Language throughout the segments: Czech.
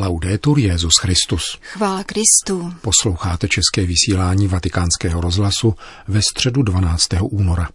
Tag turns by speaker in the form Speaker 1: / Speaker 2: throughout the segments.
Speaker 1: Laudetur Jezus Christus.
Speaker 2: Chvála Kristu.
Speaker 1: Posloucháte české vysílání Vatikánského rozhlasu ve středu 12. února.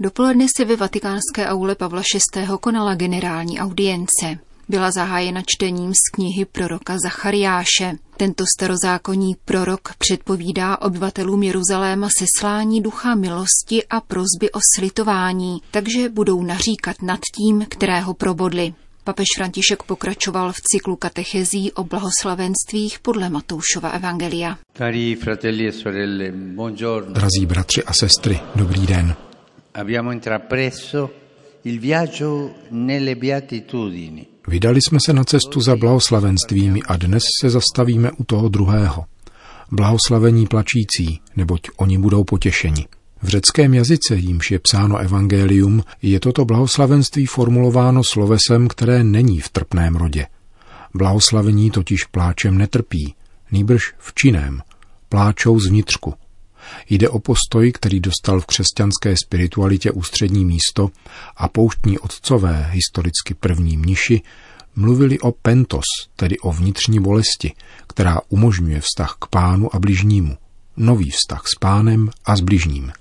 Speaker 2: Dopoledne se ve vatikánské aule Pavla VI. konala generální audience. Byla zahájena čtením z knihy proroka Zachariáše. Tento starozákonní prorok předpovídá obyvatelům Jeruzaléma seslání ducha milosti a prozby o slitování, takže budou naříkat nad tím, kterého probodli. Papež František pokračoval v cyklu katechezí o blahoslavenstvích podle Matoušova Evangelia.
Speaker 3: Cari fratelli e sorelle, buongiorno.
Speaker 1: Drazí bratři a sestry, dobrý den.
Speaker 3: Abbiamo intrapreso il viaggio nelle beatitudini.
Speaker 1: Vydali jsme se na cestu za blahoslavenstvími a dnes se zastavíme u toho druhého. Blahoslavení plačící, neboť oni budou potěšeni. V řeckém jazyce, jímž je psáno evangelium, je toto blahoslavenství formulováno slovesem, které není v trpném rodě. Blahoslavení totiž pláčem netrpí, nýbrž v činem, pláčou zvnitřku. Jde o postoj, který dostal v křesťanské spiritualitě ústřední místo a pouštní otcové, historicky první mniši, mluvili o pentos, tedy o vnitřní bolesti, která umožňuje vztah k pánu a bližnímu nový vztah s pánem a s bližním.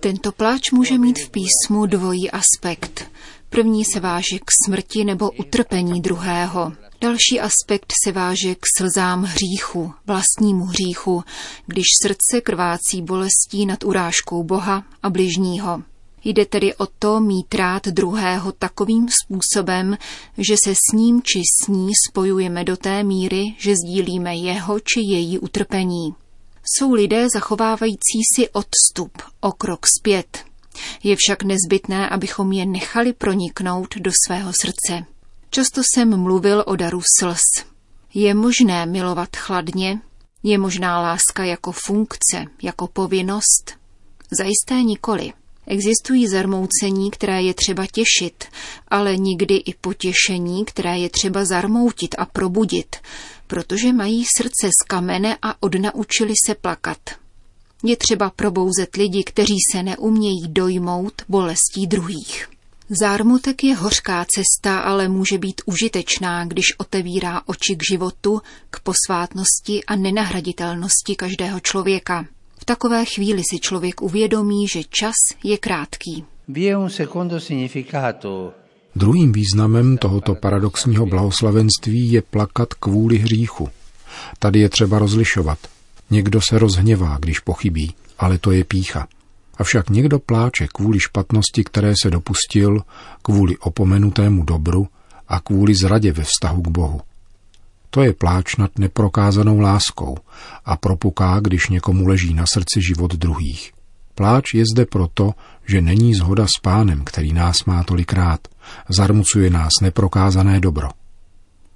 Speaker 2: Tento pláč může mít v písmu dvojí aspekt. První se váže k smrti nebo utrpení druhého. Další aspekt se váže k slzám hříchu, vlastnímu hříchu, když srdce krvácí bolestí nad urážkou Boha a bližního. Jde tedy o to mít rád druhého takovým způsobem, že se s ním či s ní spojujeme do té míry, že sdílíme jeho či její utrpení. Jsou lidé zachovávající si odstup, o krok zpět. Je však nezbytné, abychom je nechali proniknout do svého srdce. Často jsem mluvil o daru slz. Je možné milovat chladně? Je možná láska jako funkce, jako povinnost? Zajisté nikoli. Existují zarmoucení, které je třeba těšit, ale nikdy i potěšení, které je třeba zarmoutit a probudit, protože mají srdce z kamene a odnaučili se plakat. Je třeba probouzet lidi, kteří se neumějí dojmout bolestí druhých. Zármutek je hořká cesta, ale může být užitečná, když otevírá oči k životu, k posvátnosti a nenahraditelnosti každého člověka takové chvíli si člověk uvědomí, že čas je krátký.
Speaker 1: Druhým významem tohoto paradoxního blahoslavenství je plakat kvůli hříchu. Tady je třeba rozlišovat. Někdo se rozhněvá, když pochybí, ale to je pícha. Avšak někdo pláče kvůli špatnosti, které se dopustil, kvůli opomenutému dobru a kvůli zradě ve vztahu k Bohu. To je pláč nad neprokázanou láskou a propuká, když někomu leží na srdci život druhých. Pláč je zde proto, že není zhoda s pánem, který nás má tolikrát. Zarmucuje nás neprokázané dobro.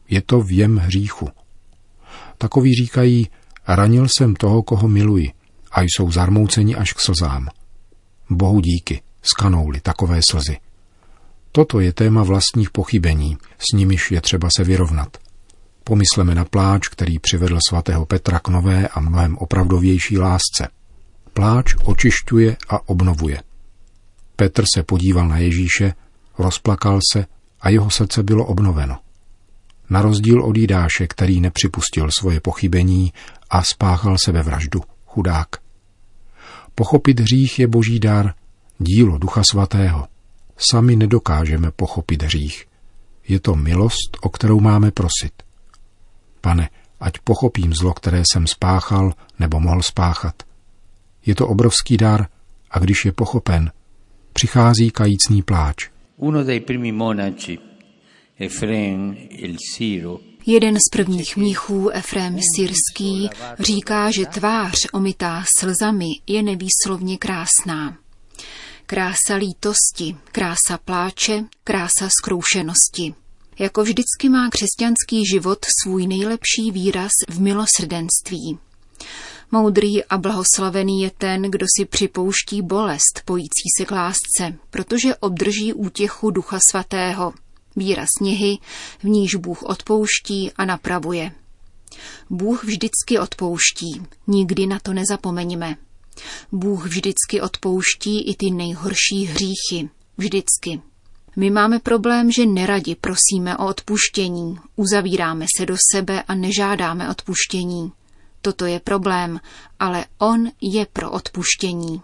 Speaker 1: Je to věm hříchu. Takoví říkají, ranil jsem toho, koho miluji, a jsou zarmouceni až k slzám. Bohu díky, skanouli takové slzy. Toto je téma vlastních pochybení, s nimiž je třeba se vyrovnat – Pomysleme na pláč, který přivedl svatého Petra k nové a mnohem opravdovější lásce. Pláč očišťuje a obnovuje. Petr se podíval na Ježíše, rozplakal se a jeho srdce bylo obnoveno. Na rozdíl od Jidáše, který nepřipustil svoje pochybení a spáchal vraždu, chudák. Pochopit hřích je boží dar, dílo Ducha Svatého. Sami nedokážeme pochopit hřích. Je to milost, o kterou máme prosit. Pane, ať pochopím zlo, které jsem spáchal nebo mohl spáchat. Je to obrovský dar a když je pochopen, přichází kajícný pláč.
Speaker 3: Uno dei primi monaci, Efrem il Siro,
Speaker 2: Jeden z prvních mnichů, Efrém Syrský, říká, že tvář omytá slzami je nevýslovně krásná. Krása lítosti, krása pláče, krása zkroušenosti. Jako vždycky má křesťanský život svůj nejlepší výraz v milosrdenství. Moudrý a blahoslavený je ten, kdo si připouští bolest pojící se k lásce, protože obdrží útěchu Ducha Svatého, výraz něhy, v níž Bůh odpouští a napravuje. Bůh vždycky odpouští, nikdy na to nezapomeňme. Bůh vždycky odpouští i ty nejhorší hříchy, vždycky. My máme problém, že neradi prosíme o odpuštění, uzavíráme se do sebe a nežádáme odpuštění. Toto je problém, ale on je pro odpuštění.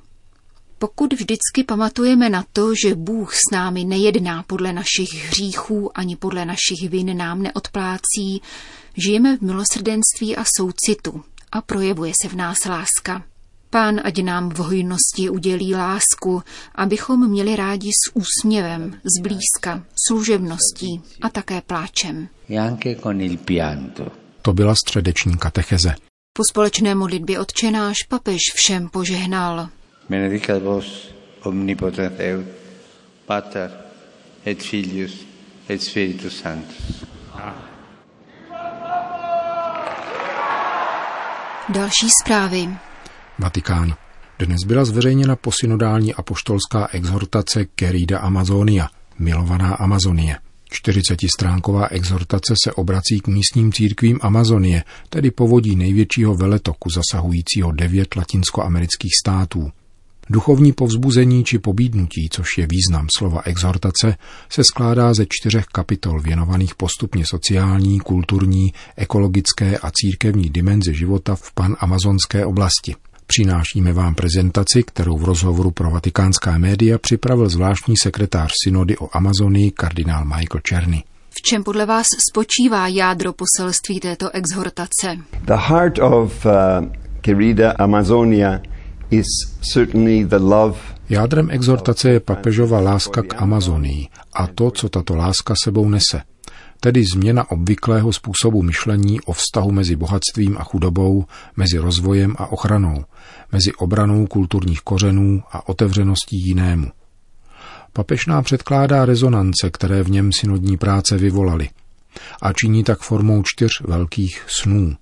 Speaker 2: Pokud vždycky pamatujeme na to, že Bůh s námi nejedná podle našich hříchů ani podle našich vin nám neodplácí, žijeme v milosrdenství a soucitu a projevuje se v nás láska. Pán ať nám v hojnosti udělí lásku, abychom měli rádi s úsměvem, zblízka, služebností a také pláčem.
Speaker 3: E
Speaker 1: to byla středeční katecheze.
Speaker 2: Po společné modlitbě odčenáš papež všem požehnal.
Speaker 3: Benedicat vos omnipotens Deus, Pater et Filius et Spiritus Sanctus.
Speaker 2: Další zprávy.
Speaker 1: Vatikán. Dnes byla zveřejněna posynodální apoštolská exhortace Querida Amazonia, milovaná Amazonie. 40-stránková exhortace se obrací k místním církvím Amazonie, tedy povodí největšího veletoku zasahujícího devět latinskoamerických států. Duchovní povzbuzení či pobídnutí, což je význam slova exhortace, se skládá ze čtyřech kapitol věnovaných postupně sociální, kulturní, ekologické a církevní dimenzi života v panamazonské oblasti. Přinášíme vám prezentaci, kterou v rozhovoru pro vatikánská média připravil zvláštní sekretář synody o Amazonii kardinál Michael Czerny.
Speaker 2: V čem podle vás spočívá jádro poselství této exhortace?
Speaker 4: The heart of uh, querida Amazonia is certainly the love
Speaker 1: Jádrem exhortace je papežova láska k Amazonii a to, co tato láska sebou nese – tedy změna obvyklého způsobu myšlení o vztahu mezi bohatstvím a chudobou, mezi rozvojem a ochranou, mezi obranou kulturních kořenů a otevřeností jinému. Papež nám předkládá rezonance, které v něm synodní práce vyvolaly a činí tak formou čtyř velkých snů.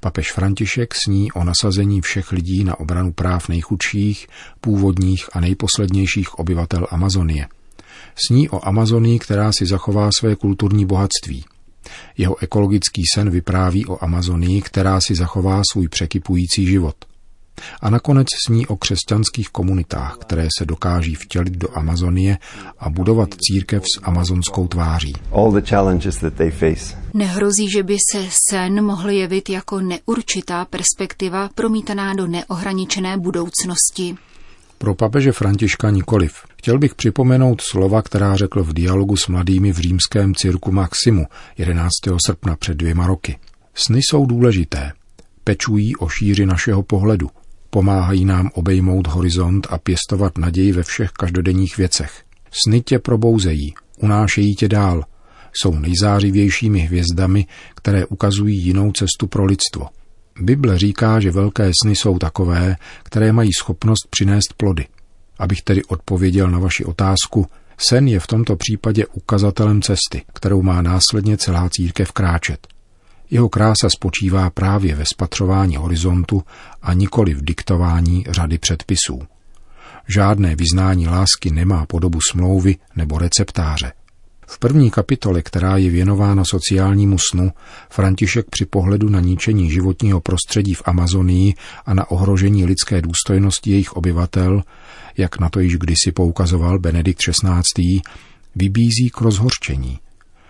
Speaker 1: Papež František sní o nasazení všech lidí na obranu práv nejchudších, původních a nejposlednějších obyvatel Amazonie – Sní o Amazonii, která si zachová své kulturní bohatství. Jeho ekologický sen vypráví o Amazonii, která si zachová svůj překypující život. A nakonec sní o křesťanských komunitách, které se dokáží vtělit do Amazonie a budovat církev s amazonskou tváří.
Speaker 2: Nehrozí, že by se sen mohl jevit jako neurčitá perspektiva promítaná do neohraničené budoucnosti.
Speaker 1: Pro papeže Františka nikoliv. Chtěl bych připomenout slova, která řekl v dialogu s mladými v římském cirku Maximu 11. srpna před dvěma roky. Sny jsou důležité. Pečují o šíři našeho pohledu. Pomáhají nám obejmout horizont a pěstovat naději ve všech každodenních věcech. Sny tě probouzejí, unášejí tě dál. Jsou nejzářivějšími hvězdami, které ukazují jinou cestu pro lidstvo. Bible říká, že velké sny jsou takové, které mají schopnost přinést plody. Abych tedy odpověděl na vaši otázku, sen je v tomto případě ukazatelem cesty, kterou má následně celá církev kráčet. Jeho krása spočívá právě ve spatřování horizontu a nikoli v diktování řady předpisů. Žádné vyznání lásky nemá podobu smlouvy nebo receptáře. V první kapitole, která je věnována sociálnímu snu, František při pohledu na ničení životního prostředí v Amazonii a na ohrožení lidské důstojnosti jejich obyvatel, jak na to již kdysi poukazoval Benedikt XVI., vybízí k rozhorčení.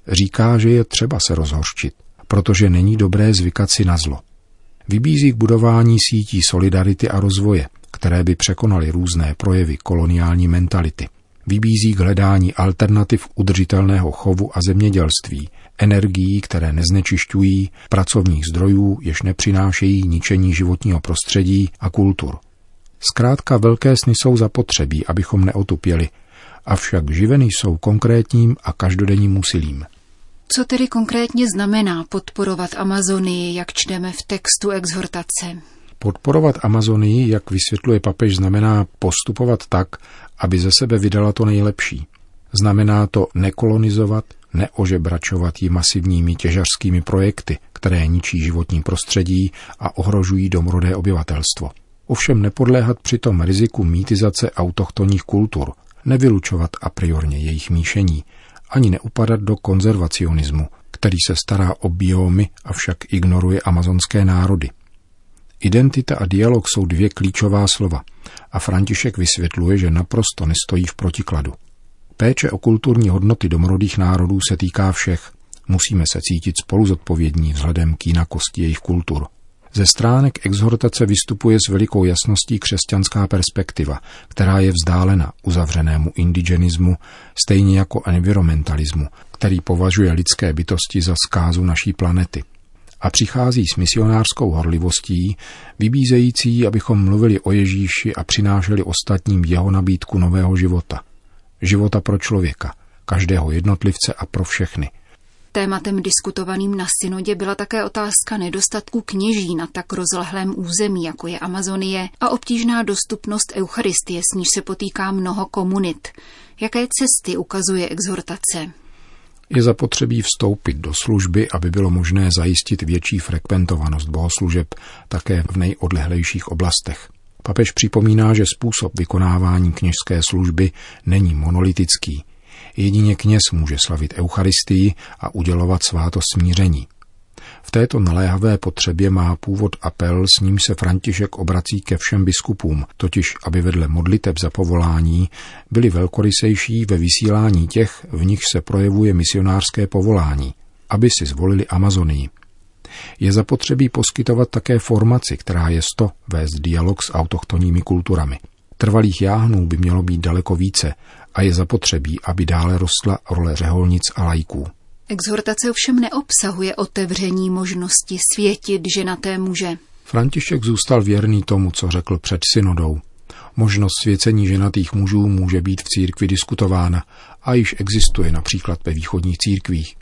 Speaker 1: Říká, že je třeba se rozhorčit, protože není dobré zvykat si na zlo. Vybízí k budování sítí solidarity a rozvoje, které by překonaly různé projevy koloniální mentality – vybízí k hledání alternativ udržitelného chovu a zemědělství, energií, které neznečišťují, pracovních zdrojů, jež nepřinášejí ničení životního prostředí a kultur. Zkrátka velké sny jsou zapotřebí, abychom neotupěli, avšak živeny jsou konkrétním a každodenním úsilím.
Speaker 2: Co tedy konkrétně znamená podporovat Amazonii, jak čteme v textu exhortace?
Speaker 1: Podporovat Amazonii, jak vysvětluje papež, znamená postupovat tak, aby ze sebe vydala to nejlepší. Znamená to nekolonizovat, neožebračovat ji masivními těžařskými projekty, které ničí životní prostředí a ohrožují domorodé obyvatelstvo. Ovšem nepodléhat přitom riziku mýtizace autochtonních kultur, nevylučovat a priorně jejich míšení, ani neupadat do konzervacionismu, který se stará o biomy, avšak ignoruje amazonské národy. Identita a dialog jsou dvě klíčová slova a František vysvětluje, že naprosto nestojí v protikladu. Péče o kulturní hodnoty domorodých národů se týká všech. Musíme se cítit spolu zodpovědní vzhledem k jinakosti jejich kultur. Ze stránek exhortace vystupuje s velikou jasností křesťanská perspektiva, která je vzdálena uzavřenému indigenismu, stejně jako environmentalismu, který považuje lidské bytosti za zkázu naší planety. A přichází s misionářskou horlivostí, vybízející, abychom mluvili o Ježíši a přinášeli ostatním jeho nabídku nového života. Života pro člověka, každého jednotlivce a pro všechny –
Speaker 2: Tématem diskutovaným na synodě byla také otázka nedostatku kněží na tak rozlehlém území, jako je Amazonie, a obtížná dostupnost Eucharistie, s níž se potýká mnoho komunit. Jaké cesty ukazuje exhortace?
Speaker 1: Je zapotřebí vstoupit do služby, aby bylo možné zajistit větší frekventovanost bohoslužeb také v nejodlehlejších oblastech. Papež připomíná, že způsob vykonávání kněžské služby není monolitický, Jedině kněz může slavit Eucharistii a udělovat sváto smíření. V této naléhavé potřebě má původ apel, s ním se František obrací ke všem biskupům, totiž aby vedle modliteb za povolání byli velkorysejší ve vysílání těch, v nich se projevuje misionářské povolání, aby si zvolili Amazonii. Je zapotřebí poskytovat také formaci, která je sto vést dialog s autochtonními kulturami. Trvalých jáhnů by mělo být daleko více a je zapotřebí, aby dále rostla role řeholnic a lajků.
Speaker 2: Exhortace ovšem neobsahuje otevření možnosti světit ženaté muže.
Speaker 1: František zůstal věrný tomu, co řekl před synodou. Možnost svěcení ženatých mužů může být v církvi diskutována a již existuje například ve východních církvích.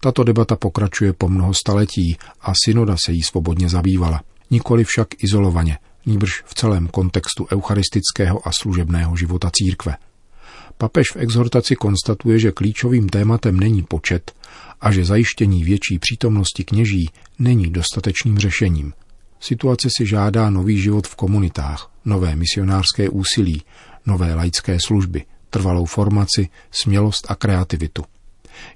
Speaker 1: Tato debata pokračuje po mnoho staletí a synoda se jí svobodně zabývala. Nikoli však izolovaně, níbrž v celém kontextu eucharistického a služebného života církve. Papež v exhortaci konstatuje, že klíčovým tématem není počet a že zajištění větší přítomnosti kněží není dostatečným řešením. Situace si žádá nový život v komunitách, nové misionářské úsilí, nové laické služby, trvalou formaci, smělost a kreativitu.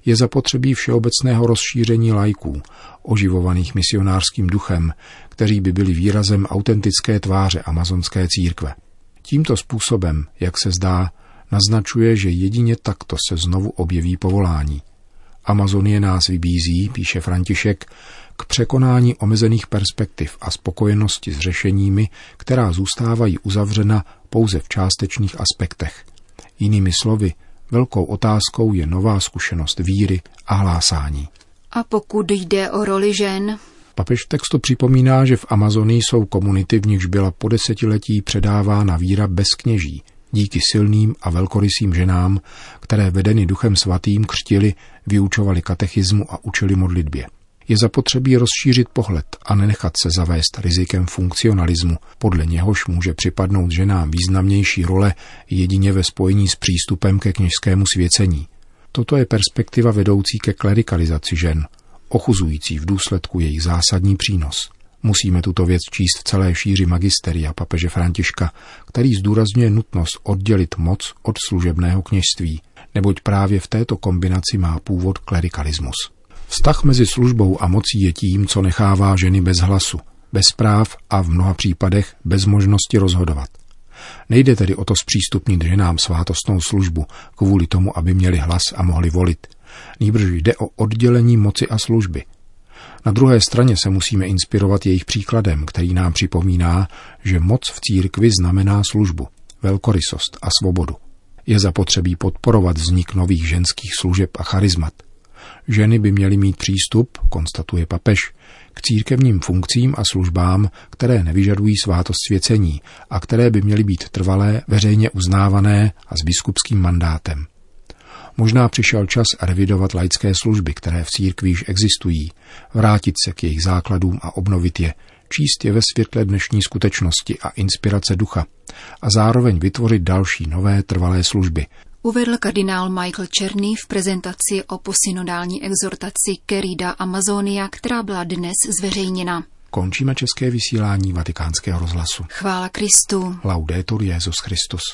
Speaker 1: Je zapotřebí všeobecného rozšíření lajků, oživovaných misionářským duchem, kteří by byli výrazem autentické tváře amazonské církve. Tímto způsobem, jak se zdá, naznačuje, že jedině takto se znovu objeví povolání. Amazonie nás vybízí, píše František, k překonání omezených perspektiv a spokojenosti s řešeními, která zůstávají uzavřena pouze v částečných aspektech. Jinými slovy, velkou otázkou je nová zkušenost víry a hlásání.
Speaker 2: A pokud jde o roli žen?
Speaker 1: Papež textu připomíná, že v Amazonii jsou komunity, v nichž byla po desetiletí předávána víra bez kněží, díky silným a velkorysým ženám, které vedeny duchem svatým křtili, vyučovali katechismu a učili modlitbě. Je zapotřebí rozšířit pohled a nenechat se zavést rizikem funkcionalismu, podle něhož může připadnout ženám významnější role jedině ve spojení s přístupem ke kněžskému svěcení. Toto je perspektiva vedoucí ke klerikalizaci žen, ochuzující v důsledku jejich zásadní přínos. Musíme tuto věc číst v celé šíři magisteria papeže Františka, který zdůrazňuje nutnost oddělit moc od služebného kněžství, neboť právě v této kombinaci má původ klerikalismus. Vztah mezi službou a mocí je tím, co nechává ženy bez hlasu, bez práv a v mnoha případech bez možnosti rozhodovat. Nejde tedy o to zpřístupnit ženám svátostnou službu kvůli tomu, aby měli hlas a mohli volit. Nýbrž jde o oddělení moci a služby – na druhé straně se musíme inspirovat jejich příkladem, který nám připomíná, že moc v církvi znamená službu, velkorysost a svobodu. Je zapotřebí podporovat vznik nových ženských služeb a charizmat. Ženy by měly mít přístup, konstatuje papež, k církevním funkcím a službám, které nevyžadují svátost svěcení a které by měly být trvalé, veřejně uznávané a s biskupským mandátem. Možná přišel čas revidovat laické služby, které v církvi již existují, vrátit se k jejich základům a obnovit je, číst je ve světle dnešní skutečnosti a inspirace ducha a zároveň vytvořit další nové trvalé služby.
Speaker 2: Uvedl kardinál Michael Černý v prezentaci o posynodální exhortaci Kerida Amazonia, která byla dnes zveřejněna.
Speaker 1: Končíme české vysílání vatikánského rozhlasu.
Speaker 2: Chvála Kristu.
Speaker 1: Laudetur Jezus Christus.